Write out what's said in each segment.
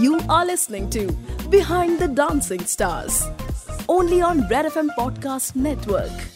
You are listening to Behind the Dancing Stars, only on Red FM Podcast Network.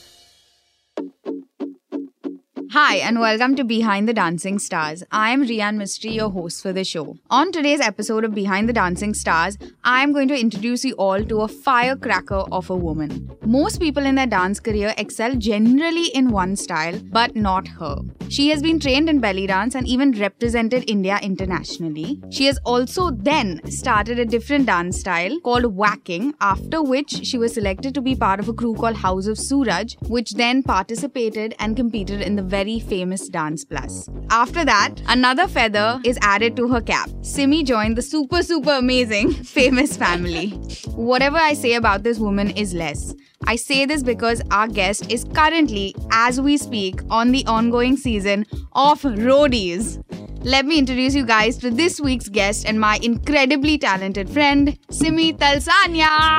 Hi, and welcome to Behind the Dancing Stars. I am Rian Mistry, your host for the show. On today's episode of Behind the Dancing Stars, I am going to introduce you all to a firecracker of a woman. Most people in their dance career excel generally in one style, but not her. She has been trained in belly dance and even represented India internationally. She has also then started a different dance style called whacking, after which she was selected to be part of a crew called House of Suraj, which then participated and competed in the very famous Dance Plus. After that, another feather is added to her cap. Simi joined the super, super amazing famous family. Whatever I say about this woman is less. I say this because our guest is currently, as we speak, on the ongoing season of Roadies. Let me introduce you guys to this week's guest and my incredibly talented friend, Simi Talsania.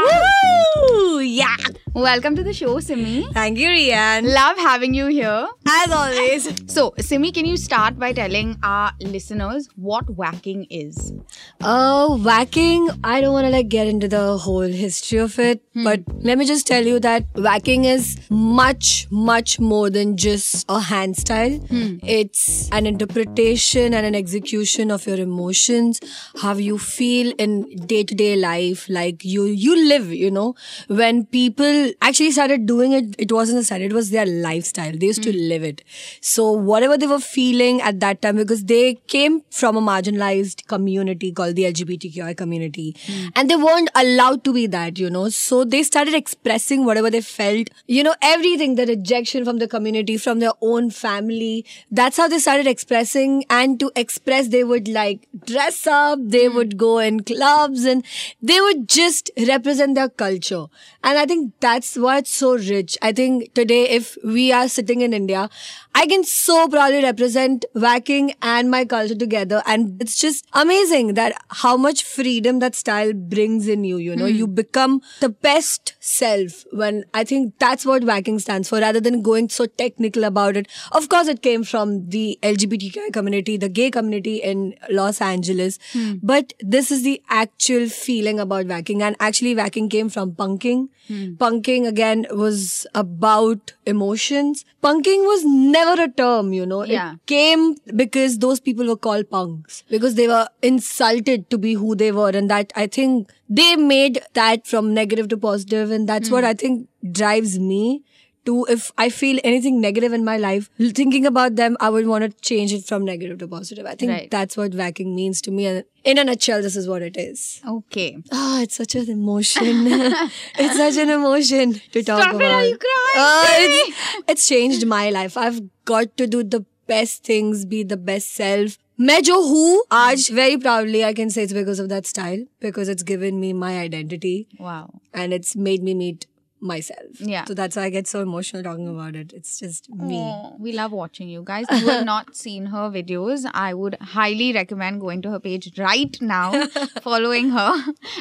Woo! Yeah. Welcome to the show, Simi. Thank you, Rian. Love having you here. As always. So, Simi, can you start by telling our listeners what whacking is? Uh, whacking, I don't want to like get into the whole history of it, but let me just tell you that whacking is much, much more than just a hand style. It's an interpretation and an execution of your emotions, how you feel in day to day life, like you, you live, you know, when people actually started doing it, it wasn't a style, it was their lifestyle. They used to hmm. live it. So whatever they were feeling at that time, because they came from a marginalized community called the LGBTQI community, hmm. and they weren't allowed to be that, you know. So they started expressing whatever they felt, you know, everything, the rejection from the community, from their own family. That's how they started expressing. And to express, they would like dress up, they hmm. would go in clubs, and they would just represent their culture. And I think that's what's so rich. I think today, if we are sitting in India, I can so proudly represent whacking and my culture together. And it's just amazing that how much freedom that style brings in you. You know, hmm. you become the best self when I think that's what whacking stands for rather than going so technical about it. Of course, it came from the LGBTQI community, the gay community in Los Angeles. Hmm. But this is the actual feeling about whacking. And actually, whacking came from punking. Hmm. Punking again was about emotions. Punking was never a term, you know. Yeah. It came because those people were called punks because they were insulted to be who they were. And that I think they made that from negative to positive, And that's what hmm. I think drives me to if I feel anything negative in my life, thinking about them, I would want to change it from negative to positive. I think Right. that's what whacking means to me. And in a nutshell, this is what it is. Okay. Ah, it's such an emotion. it's such an emotion to talk Stop it, about. are you crying? Ah, Baby? it's, it's changed my life. I've got to do the best things, be the best self. मैं जो हूँ आज very proudly I can say it's because of that style because it's given me my identity Wow. and it's made me meet myself. Yeah. So that's why I get so emotional talking about it. It's just me. Aw, We love watching you guys. If you have not seen her videos, I would highly recommend going to her page right now, following her,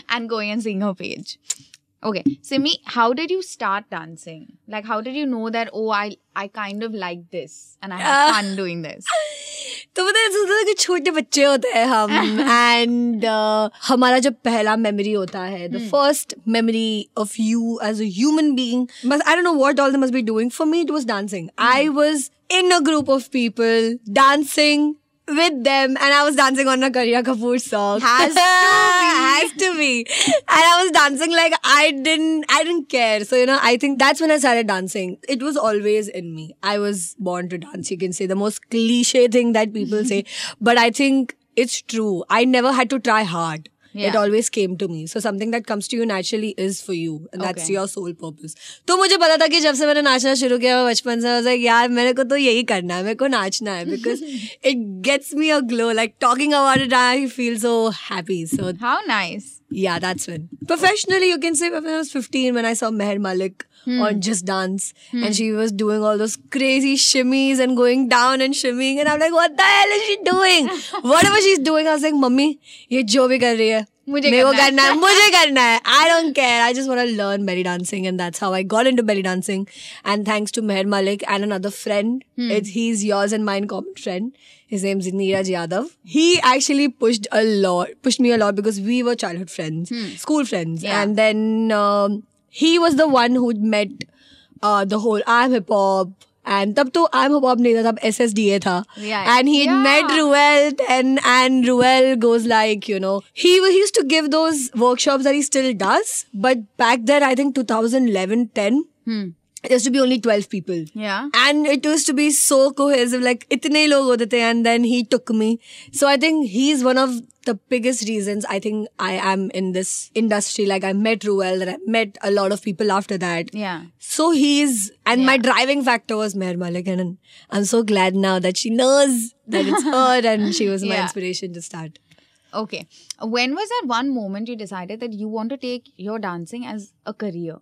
and going and seeing her page. Okay, Simi, how did you start dancing? Like, how did you know that? Oh, I I kind of like this, and I have fun doing this. तो पता है ऐसा होता है कि छोटे बच्चे होते हैं हम एंड हमारा जो पहला मेमोरी होता है the first memory of you as a human being बस I don't know what all they must be doing for me it was dancing I was in a group of people dancing with them and I was dancing on a Kareena Kapoor song. Has to be. Has to be. And I was dancing like I didn't I didn't care. So you know, I think that's when I started dancing. It was always in me. I was born to dance, you can say the most cliche thing that people say. But I think it's true. I never had to try hard. It always came to me. So something that comes to you naturally is for you. And that's Okay. your sole purpose. तो मुझे पता था कि जब से मैंने नाचना शुरू किया बचपन से like, यार मेरे को तो यही करना है मेरे को नाचना है because it gets me a glow like talking about it I feel so happy so How nice. yeah, that's when. Professionally, you can say when I was 15, when I saw Meher Malik hmm. on Just Dance, hmm. and she was doing all those crazy shimmies and going down and shimmying, and I'm like, what the hell is she doing? Whatever she's doing, I was like, mommy, ye jo bhi kar rahi hai. मुझे मेरे को करना है। करना है मुझे करना है I don't care I just want to learn belly dancing and that's how I got into belly dancing and thanks to Meher Malik and another friend Hmm. it's, he's yours and mine common friend his name's Neeraj Yadav he actually pushed a lot pushed me a lot because we were childhood friends Hmm. school friends Yeah. and then um, he was the one who met uh, the whole I'm hip hop and तब तो आई हबाब नहीं था तब S S D A था। And he made Ruel and and Ruel goes like you know he to give those workshop there he still does but back there I think two thousand eleven ten used to be only 12 people Yeah. and it used to be so cohesive like itne log hote the and then he took me so i think he's one of the biggest reasons i think i am in this industry like i met ruel and i met a lot of people after that Yeah. so he's and my driving factor was Meher Malik and i'm so glad now that she knows that it's her and she was my Yeah. inspiration to start Okay. When was that one moment you decided that you want to take your dancing as a career?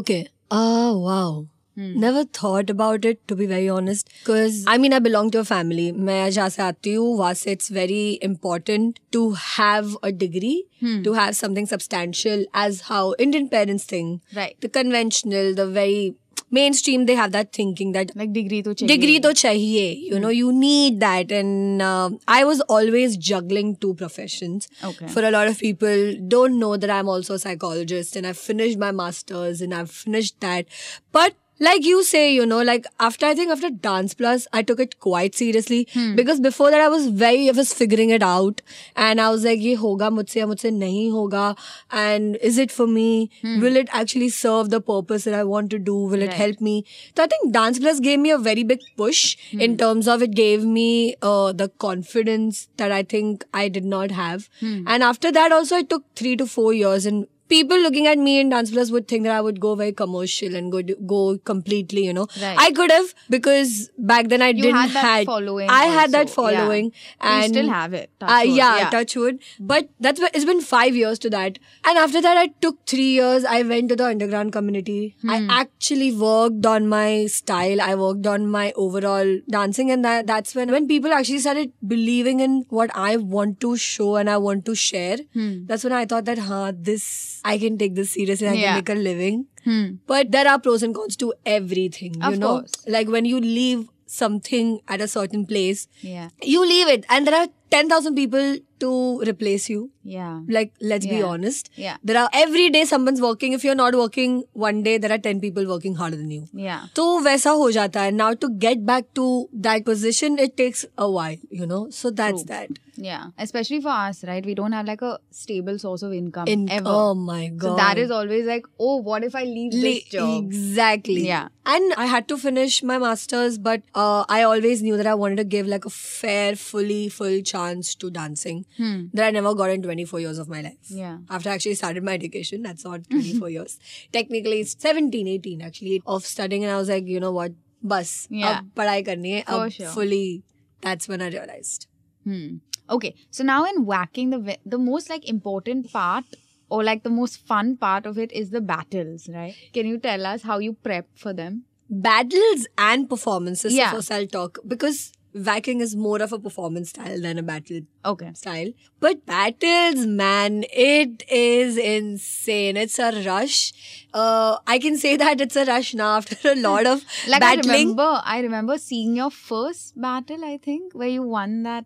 Okay. Oh, wow. Hmm. Never thought about it to be very honest. Because I mean, I belong to a family. मैं जहाँ से आती हूँ वहाँ से it's very important to have a degree, Hmm. to have something substantial as how Indian parents think. Right. The conventional, the very mainstream they have that thinking that like degree to chahiye. degree to chahiye you hmm. know you need that and uh, i was always juggling two professions okay. for a lot of people don't know that i'm also a psychologist and i've finished my masters and i've finished that but like you say you know like after i think after dance plus i took it quite seriously. Hmm. Because before that i was very i was figuring it out. And i was like ye hoga mujhse ya mujhse nahi hoga. And is it for me? Hmm. Will it actually serve the purpose that i want to do? Will it help me? So i think dance plus gave me a very big push hmm. in terms of it gave me uh, the confidence that i think i did not have. And after that also it took 3 to 4 years and people looking at me in dance plus would think that i would go very commercial and go go completely you know Right. i could have because back then i You didn't had that had following i had that also, yeah. following You still have it, touch uh, wood, yeah, yeah. touch wood but that's it's been 5 years to that and after that i took 3 years i went to the underground community i Hmm. actually worked on my style i worked on my overall dancing and that that's when when people actually started believing in what i want to show and i want to share Hmm. that's when i thought that huh this i can take this seriously i Yeah. can make a living Hmm. but there are pros and cons to everything you Of know course. like when you leave something at a certain place Yeah. you leave it and there are 10,000 people to replace you. Yeah. Like, let's be Yeah. honest. Yeah. There are every day someone's working. If you're not working one day, there are 10 people working harder than you. Yeah. तो वैसा हो जाता है. Now to get back to that position, it takes a while, you know. So that's True. that. Yeah. Especially for us, right? We don't have like a stable source of income In ever. oh my god. So that is always like, oh, what if I leave this Le- job? Exactly. Yeah. And I had to finish my masters, but uh, I always knew that I wanted to give like a fair, fully, full chance chance to dancing hmm. that I never got in 24 years of my life. Yeah. After I actually started my education, that's not 24 years. Technically, it's 17, 18 actually of studying. And I was like, you know what? Bus. Yeah. But I karni hai. Sure. fully. That's when I realized. Hmm. Okay. So now in whacking, the, the most like important part or like the most fun part of it is the battles, right? Can you tell us how you prep for them? Battles and performances, yeah. of I'll talk because whacking is more of a performance style than a battle Okay. style. But battles, man, it is insane. It's a rush. Uh, I can say that it's a rush now after a lot of Like I remember, I remember seeing your first battle. I think where you won that.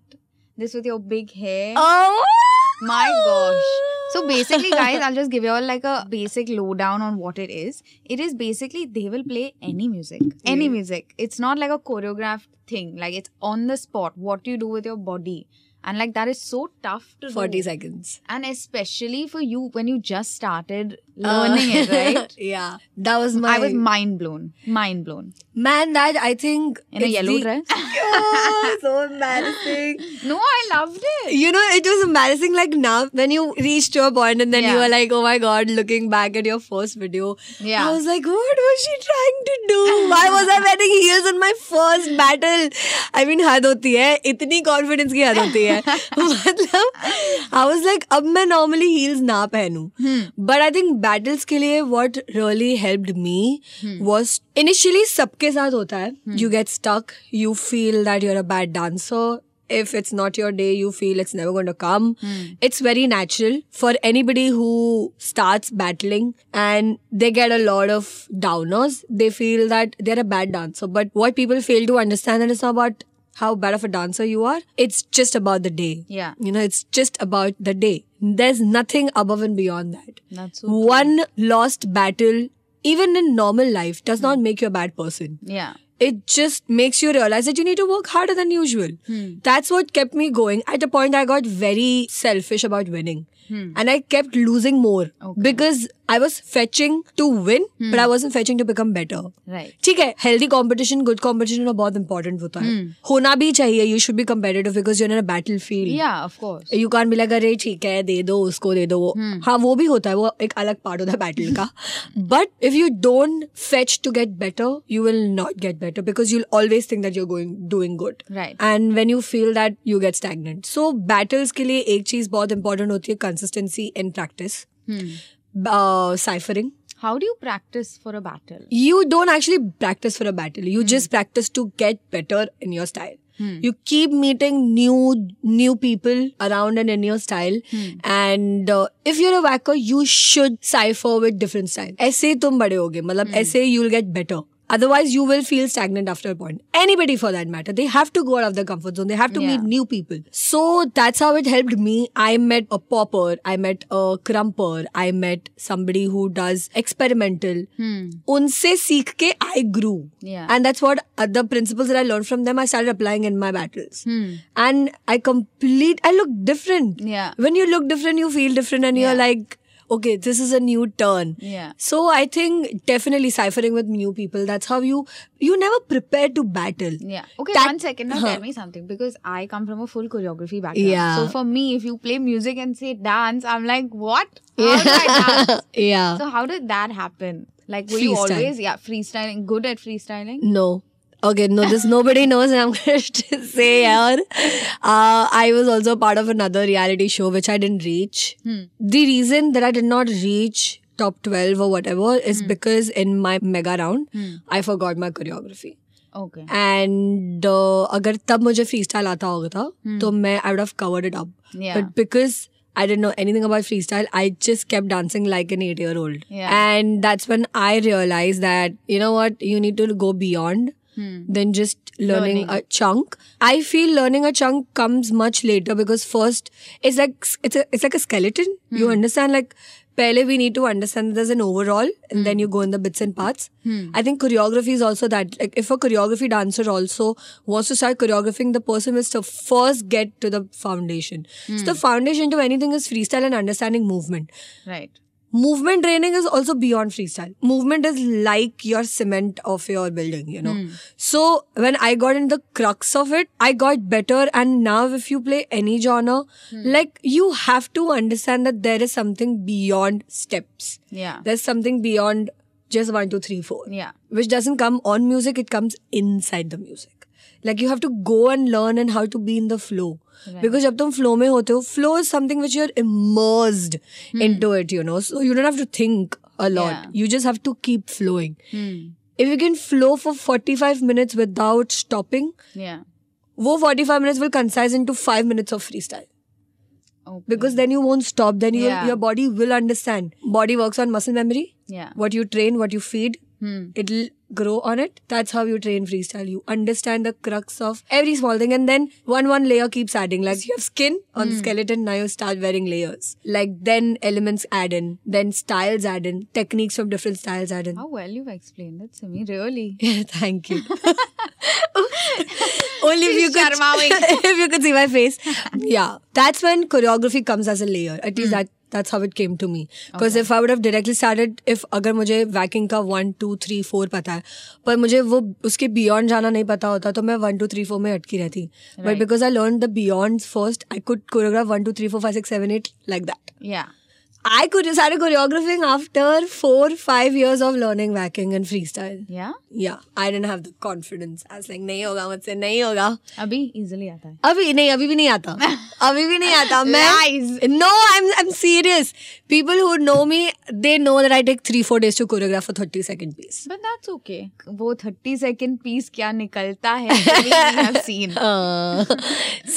This with your big hair. Oh My gosh. So basically, guys, I'll just give you all like a basic lowdown on what it is. It is basically they will play any music. Any music. It's not like a choreographed thing. Like it's on the spot. What you do with your body and like that is so tough to 40 do. seconds. And especially for you when you just started learning uh, it right? yeah. That was my i was mind blown mind blown. Man that i think in a yellow the, dress? Oh, so embarrassing. No i loved it. You know it was embarrassing like now when you reached your point and then yeah. you were like oh my god looking back at your first video. Yeah. I was like what was she trying to do? Why was i wearing heels in my first battle? I mean had hoti hai itni confidence ki had hoti hai. है मतलब I was like अब मैं normally heels ना पहनूं but I think battles के लिए what really helped me was initially सबके साथ होता है you get stuck you feel that you're a bad dancer if it's not your day, you feel it's never going to come. It's very natural for anybody who starts battling and they get a lot of downers. They feel that they're a bad dancer. But what people fail to understand that it's not about how bad of a dancer you are. It's just about the day. Yeah. You know, it's just about the day. There's nothing above and beyond that. That's so One lost battle, even in normal life, does not make you a bad person Yeah. it just makes you realize that you need to work harder than usual. Hmm. That's what kept me going. At a point, I got very selfish about winning. Hmm. And I kept losing more because I was fetching to win, but I wasn't fetching to become better. Right. ठीक है healthy competition good competition और बहुत important होता है। होना भी चाहिए you should be competitive because your battle field Yeah, of course. You कान लगा अरे ठीक है दे दो उसको दे दो। वो हाँ वो भी होता है वो एक अलग पार्ट होता है बैटल का। But if you don't fetch to get better you will not get better because you'll always think that you're going doing good Right. And when you feel that you get stagnant so battles के लिए एक चीज़ बहुत important होती है consistency in practice साइफरिंग How do you practice for a battle? you don't actually practice for a battle you just practice to get better in your style you keep meeting new new people around and in your style and uh, if you're a whacker you should cipher with different style ऐसे तुम बड़े होगे मतलब ऐसे you'll get better otherwise you will feel stagnant after a point. Anybody for that matter. They have to go out of their comfort zone. They have to Yeah. meet new people. So that's how it helped me. I met a popper i met a crumper. I met somebody who does experimental. Hmm. unse seekh ke i grew. Yeah. and that's what other principles that i learned from them i started applying in my battles. Hmm. and i complete i look different. Yeah. when you look different you feel different and you're like okay this is a new turn Yeah. so i think definitely ciphering with new people that's how you you never prepare to battle Yeah. Okay, That- one second. Now Huh. tell me something because I come from a full choreography background. Yeah. So for me, if you play music and say dance, I'm like, what? How do I dance? yeah So how did that happen? Like, were you always yeah freestyling? Good at freestyling? No. Okay, no, this nobody knows, and I'm going to say here. Uh, I was also part of another reality show which I didn't reach. The reason that I did not reach top 12 or whatever is because in my mega round, I forgot my choreography. Okay. And uh, अगर तब मुझे freestyle आता होगा था तो मैं I would have covered it up. Yeah. But because I didn't know anything about freestyle, I just kept dancing like an eight year old. Yeah. And that's when I realized that, you know what, you need to go beyond Hmm. than just learning, Learning. a chunk. I feel learning a chunk comes much later because first it's like it's a it's like a skeleton. You hmm. understand like pehle we need to understand that there's an overall and then hmm. you go in the bits and parts. I think choreography is also that. Like if a choreography dancer also wants to start choreographing, the person must first get to the foundation. So the foundation to anything is freestyle and understanding movement Right. Movement training is also beyond freestyle. Movement is like your cement of your building, you know. Hmm. So when I got in the crux of it, I got better. And now if you play any genre, hmm. like you have to understand that there is something beyond steps. Yeah. There's something beyond just one, two, three, four. Yeah. Which doesn't come on music, it comes inside the music like you have to go and learn and how to be in the flow. Because jab tum flow mein hote ho flow is something which you're immersed hmm. into it you know. So you don't have to think a lot. You just have to keep flowing. Hmm. If you can flow for 45 minutes without stopping yeah. wo 45 minutes will concise into 5 minutes of freestyle. Okay. Because then you won't stop. Then you, your body will understand. Body works on muscle memory. Yeah. What you train, what you feed, Hmm. it'll grow on it. That's how you train freestyle. You understand the crux of every small thing, and then one one layer keeps adding. Like you have skin on Hmm. the skeleton, now you start wearing layers. Like then elements add in, then styles add in, techniques from different styles add in. How well you've explained it to me, really. Yeah, thank you. Only if you could if you could see my face. Yeah, that's when choreography comes as a layer. At least that that's how it came to me. Because if I would have directly started, if अगर मुझे वैकिंग का one two three four पता है पर मुझे वो उसके beyond जाना नहीं पता होता तो मैं वन टू थ्री फोर में अटकी रहती but because I learn the beyond first I could choreograph one two three four five six seven eight like that Yeah. I could started choreographing after four five years of learning whacking and freestyle. Yeah. Yeah, I didn't have the confidence. I was like, नहीं होगा मुझसे नहीं होगा अभी easily आता है. अभी नहीं अभी भी नहीं आता अभी भी नहीं आता मैं Lies. no I'm I'm serious people who know me they know that I take three four days to choreograph a 30 second piece But that's okay. वो 30 second piece क्या निकलता है we have seen. uh,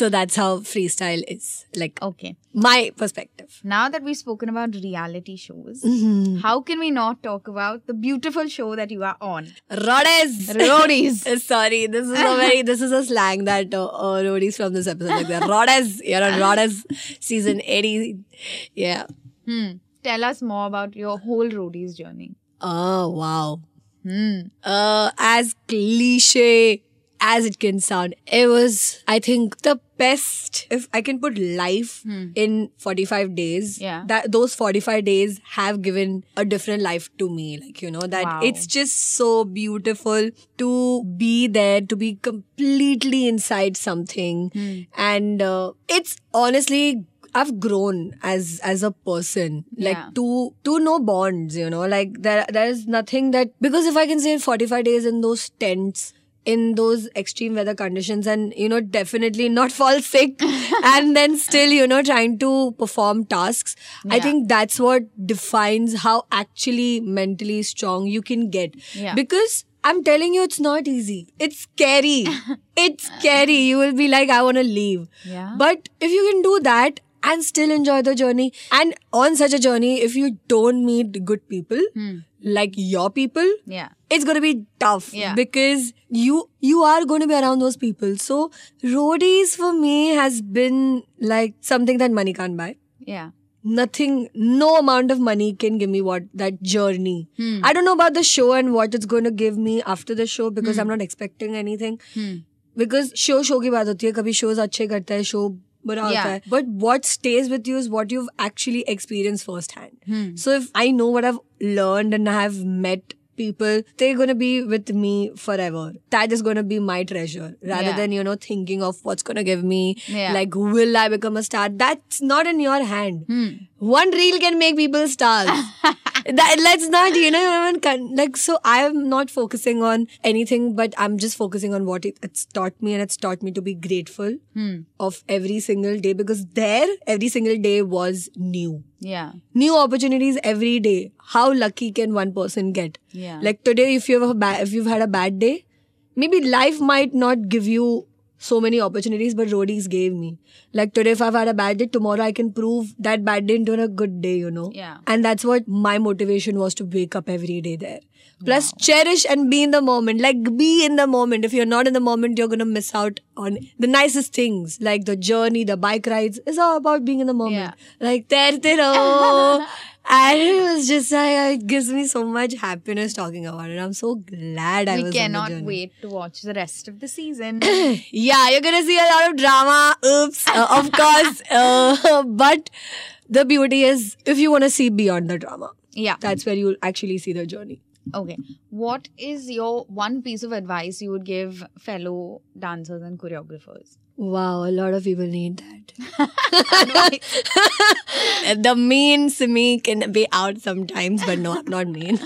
so that's how freestyle is like Okay. My perspective Now that we've spoken about reality shows, Mm-hmm. how can we not talk about the beautiful show that you are on? Roadies. Roadies. Sorry, this is a very this is a slang that uh, uh, roadies from this episode like that. Roadies. You're on Roadies season 80. Yeah. Hmm. Tell us more about your whole roadies journey. Oh wow. Hmm. Uh, as cliche as it can sound, it was I think the best. If I can put life in 45 days, Yeah. that those 45 days have given a different life to me. Like you know that Wow. it's just so beautiful to be there, to be completely inside something, and uh, it's honestly. I've grown as as a person, like Yeah. to to no bonds. You know, like there there is nothing that because if I can say 45 days in those tents in those extreme weather conditions and you know definitely not fall sick and then still you know trying to perform tasks. I think that's what defines how actually mentally strong you can get. Yeah. because i'm telling you it's not easy. It's scary. It's scary. You will be like i want to leave. Yeah. but if you can do that and still enjoy the journey and on such a journey if you don't meet good people hmm. like your people Yeah. it's going to be tough. Yeah. because you you are going to be around those people so roadies for me has been like something that money can't buy Yeah. nothing no amount of money can give me what that journey Hmm. i don't know about the show and what it's going to give me after the show because i'm not expecting anything Hmm. Because show show की बात होती है कभी shows अच्छे करता है show बुरा होता Yeah. है but what stage with you is what you actually experience first Hmm. Hand so if I know what have learn and I have met people they're going to be with me forever that is going to be my treasure rather Yeah. than you know thinking of what's going to give me Yeah. like will i become a star that's not in your hand Hmm. One reel can make people stars that, let's not you know like so i am not focusing on anything but i'm just focusing on what it, it's taught me and it's taught me to be grateful Hmm. of every single day because there every single day was new Yeah. new opportunities every day how lucky can one person get Yeah. like today if you have a ba- if you've had a bad day maybe life might not give you so many opportunities but roadies gave me. Like today if i've had a bad day tomorrow i can prove that bad day into a good day you know? Yeah. and that's what my motivation was to wake up every day there. Plus cherish and be in the moment. Like be in the moment. If you're not in the moment you're gonna miss out on the nicest things like the journey the bike rides. It's all about being in the moment. Like terte raho and it was just like it gives me so much happiness talking about it i'm so glad i we was on the cannot wait to watch the rest of the season. yeah, you're gonna see a lot of drama. Oops, uh, of course. Uh, but the beauty is, if you want to see beyond the drama, yeah. that's where you'll actually see the journey. Okay. What is your one piece of advice you would give fellow dancers and choreographers? Wow, a lot of people need that. the mean Simi can be out sometimes, but no, I'm not mean.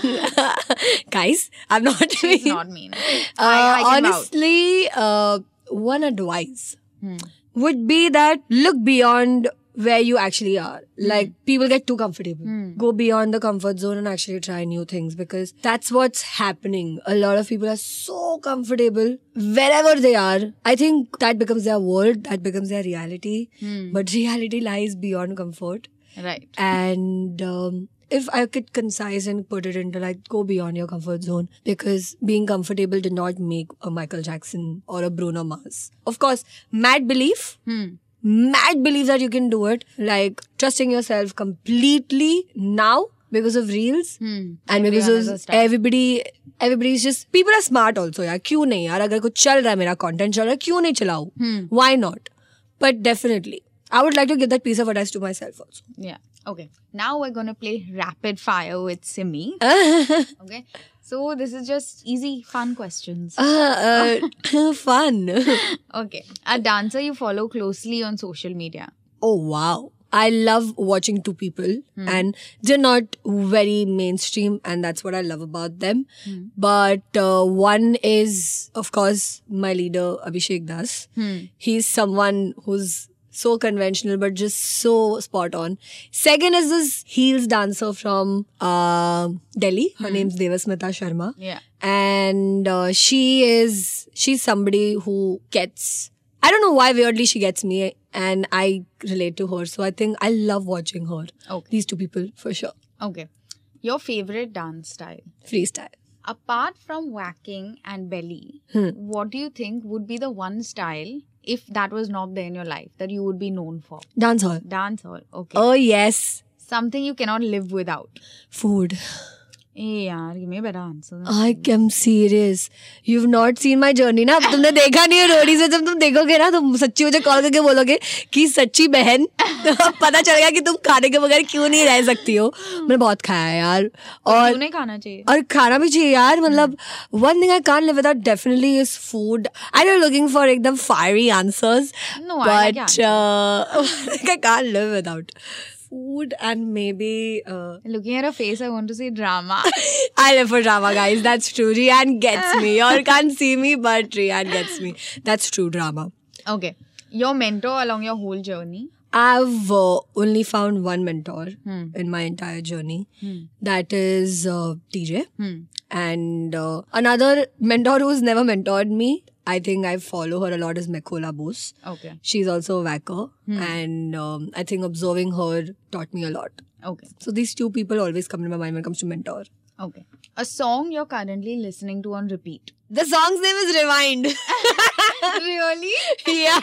Guys, I'm not She's mean. not mean. Uh, I, I can vouch. honestly, uh, one advice Hmm. would be that look beyond where you actually are. Like people get too comfortable. Hmm. Go beyond the comfort zone and actually try new things because that's what's happening. A lot of people are so comfortable wherever they are. I think that becomes their world, that becomes their reality. Hmm. But reality lies beyond comfort. Right. And um, if I could concise and put it into like go beyond your comfort zone because being comfortable did not make a Michael Jackson or a Bruno Mars. Of course, mad belief, Hmm mad belief that you can do it, like trusting yourself completely now because of reels Hmm. and Everyone because has a of style. everybody everybody's just people are smart also यार क्यों नहीं यार अगर कुछ चल रहा है मेरा content चल रहा है क्यों नहीं चलाऊं Hmm. why not but definitely I would like to give that piece of advice to myself also Yeah. Okay. Now we're gonna play rapid fire with Simi. okay. so this is just easy, fun questions. Uh, uh, fun. Okay. A dancer you follow closely on social media. oh wow. I love watching two people and they're not very mainstream and that's what I love about them. But uh, one is of course my leader Abhishek Das. Hmm. He's someone who's So conventional, but just so spot on. Second is this heels dancer from uh, Delhi. Her name's Devasmita Sharma. Yeah. And uh, she is, she's somebody who gets, I don't know why weirdly she gets me and I relate to her. So I think I love watching her. Okay. These two people for sure. Okay. Your favorite dance style? Freestyle. Apart from whacking and belly, Hmm. what do you think would be the one style if that was not there in your life that you would be known for? Dance hall. Dance hall. Okay. Oh, yes. Something you cannot live without. Food. ना? अब तुमने देखा नहीं है Roadies में? जब तुम देखोगे ना तुम सच्ची मुझे कॉल करके बोलोगे कि सच्ची बहन अब पता चलेगा कि तुम खाने के बगैर क्यों नहीं रह सकती हो। मैंने बहुत खाया है यार। और खाना चाहिए। और खाना भी चाहिए यार मतलब one thing I can't live without definitely is food I am looking for एकदम fiery answers but I can't live without food and maybe uh, Looking at her face, I want to see drama. I live for drama, guys. That's true. Rian gets me. Y'all can't see me, but Rian gets me. That's true drama. okay. Your mentor along your whole journey. I've uh, only found one mentor Hmm. in my entire journey. Hmm. That is uh, TJ. Hmm. And uh, another mentor who's never mentored me, I think I follow her a lot, is Mekola Bose. Okay. She's also a whacker. Hmm. And um, I think observing her taught me a lot. Okay. So these two people always come to my mind when it comes to mentor. Okay. A song you're currently listening to on repeat. The song's name is Rewind. really? yeah.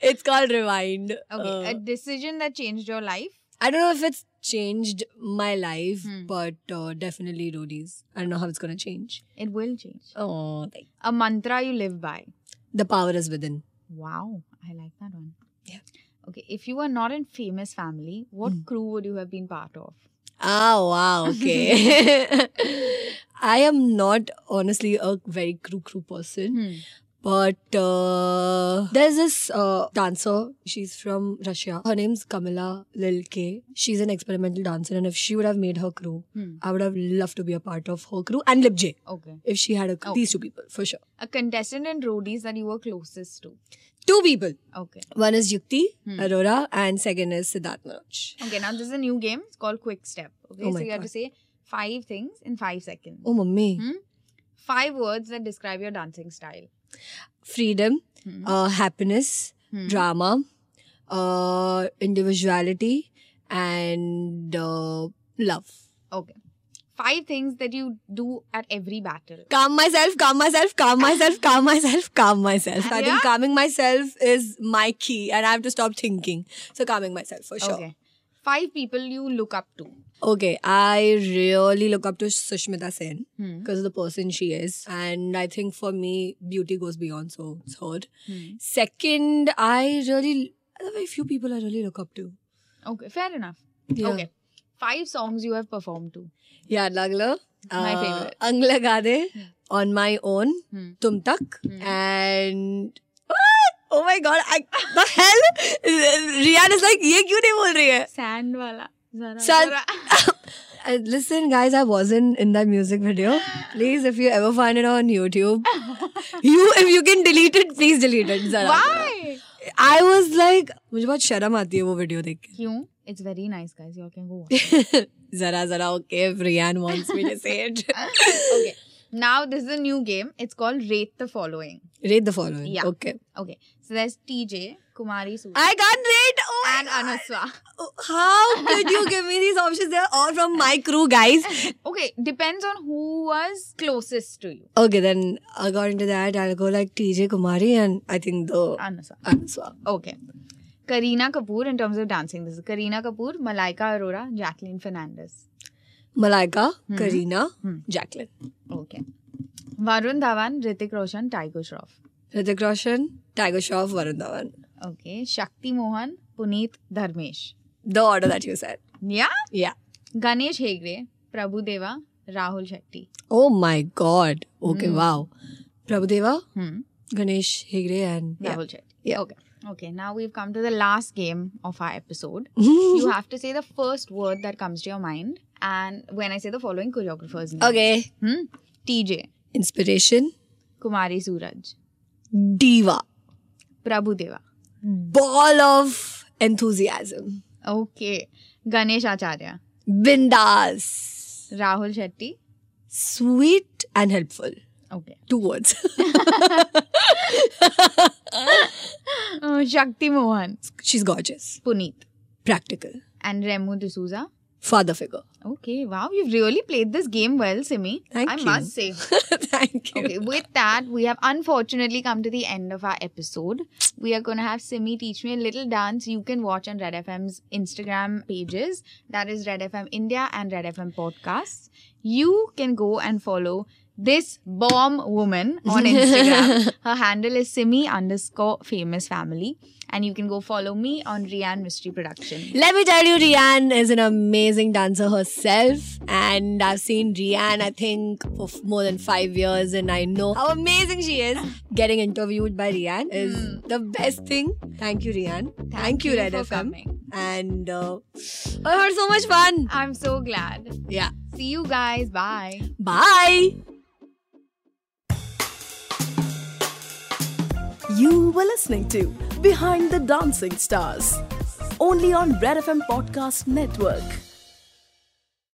it's called Rewind. Okay. Uh, a decision that changed your life. I don't know if it's changed my life, Hmm. but uh, definitely roadies. I don't know how it's going to change. It will change. Oh, A mantra you live by. The power is within. Wow. I like that one. Yeah. Okay. If you were not in famous family, what Hmm. crew would you have been part of? Ah, wow, okay. I am not honestly a very crew crew person, Hmm. But uh, there's this uh, dancer. She's from Russia. Her name's Kamila Lilke. She's an experimental dancer, and if she would have made her crew, Hmm. I would have loved to be a part of her crew and Lip J. Okay. If she had a, Oh. these two people, for sure. A contestant and roadies that you were closest to. Two people. Okay. One is Yukti Hmm. Arora, and second is Siddharth Manoj. Okay. Now this is a new game. It's called Quick Step. Okay. Oh so you have to say five things in five seconds. Oh, mummy. Hmm? Five words that describe your dancing style. Freedom, Hmm. uh, happiness, Hmm. drama, uh, individuality, and uh, love. Okay. Five things that you do at every battle. Calm myself, calm myself, calm myself, calm myself, calm myself. I Yeah? think calming myself is my key, and I have to stop thinking. So, calming myself for sure. Okay. Five people you look up to. Okay, I really look up to Sushmita Sen Hmm. because of the person she is. And I think for me, beauty goes beyond, so it's her. Hmm. Second, I really, there are very few people I really look up to. Okay. Fair enough. Yeah. Okay. Five songs you have performed to. Yeah, Lagla. My favorite. Ang Lagade, On My Own, Hmm. Tum Tak, Hmm. and... What? Oh my god, I, the hell? Rihan is like, ये क्यों नहीं बोल रही है? Sand wala. Uh, listen, guys, I wasn't in that music video. Please, if you ever find it on YouTube, you if you can delete it, please delete it. Zara. Why? I was like, मुझे बहुत शर्म आती है वो video देख के. क्यों? It's very nice, guys. You all can go watch. Zara, Zara, okay if Rihan wants me to say it. okay. Now this is a new game. It's called Rate the Following. Rate the following. Yeah. Okay. Okay. So there's TJ, Kumari Su, I can't rate. Oh and. Anuswa. Oh, How could you give me these options? They're all from my crew, guys. Okay, depends on who was closest to you. Okay, then according to that, I'll go like TJ Kumari and I think the Anuswa. Anuswa. Okay. Kareena Kapoor in terms of dancing. This is Kareena Kapoor, Malaika Arora, Jacqueline Fernandez. Malaika, Hmm. Kareena, Hmm. Jacqueline. Okay. Varun Dhawan, Hrithik Roshan, Tiger Shroff. Hrithik Roshan, Tiger Shroff, Varun Dhawan. Okay. Shakti Mohan, Puneet Dharmesh. The order that you said. Yeah. Yeah. Ganesh Hegde, Prabhu Deva, Rahul Shetty. Oh my god. Okay, Hmm. wow. Prabhudeva, Hmm. Ganesh Hegde, and yeah. Rahul Shetty. Yeah. Okay. Okay. Now we've come to the last game of our episode. you have to say the first word that comes to your mind. And when I say the following choreographers name. okay. Hmm? TJ, Inspiration, Kumari Suraj, Diva, Prabhu Deva, ball of enthusiasm. Okay. Ganesh Acharya. Bindas. Rahul Shetty. Sweet and helpful. Okay. Two words. Uh, Shakti Mohan. She's gorgeous. Puneet. Practical. And Remo D'Souza. Father figure. Okay, wow, you've really played this game well, Simi. Thank I you. must say. Thank you. Okay, with that, we have unfortunately come to the end of our episode. We are going to have Simi teach me a little dance you can watch on Red FM's Instagram pages. That is Red FM India and Red FM Podcasts. You can go and follow this bomb woman on Instagram. Her handle is Simi underscore famous family. And you can go follow me on Rian Mistry Production. Let me tell you, Rian is an amazing dancer herself. And I've seen Rian, I think, for more than five years. And I know how amazing she is. Getting interviewed by Rian is the best thing. Thank you, Rian. Thank, you, you Red for FM. coming. And uh, I had so much fun. I'm so glad. Yeah. See you guys. Bye. Bye. You were listening to Behind the Dancing Stars, only on Red FM Podcast Network.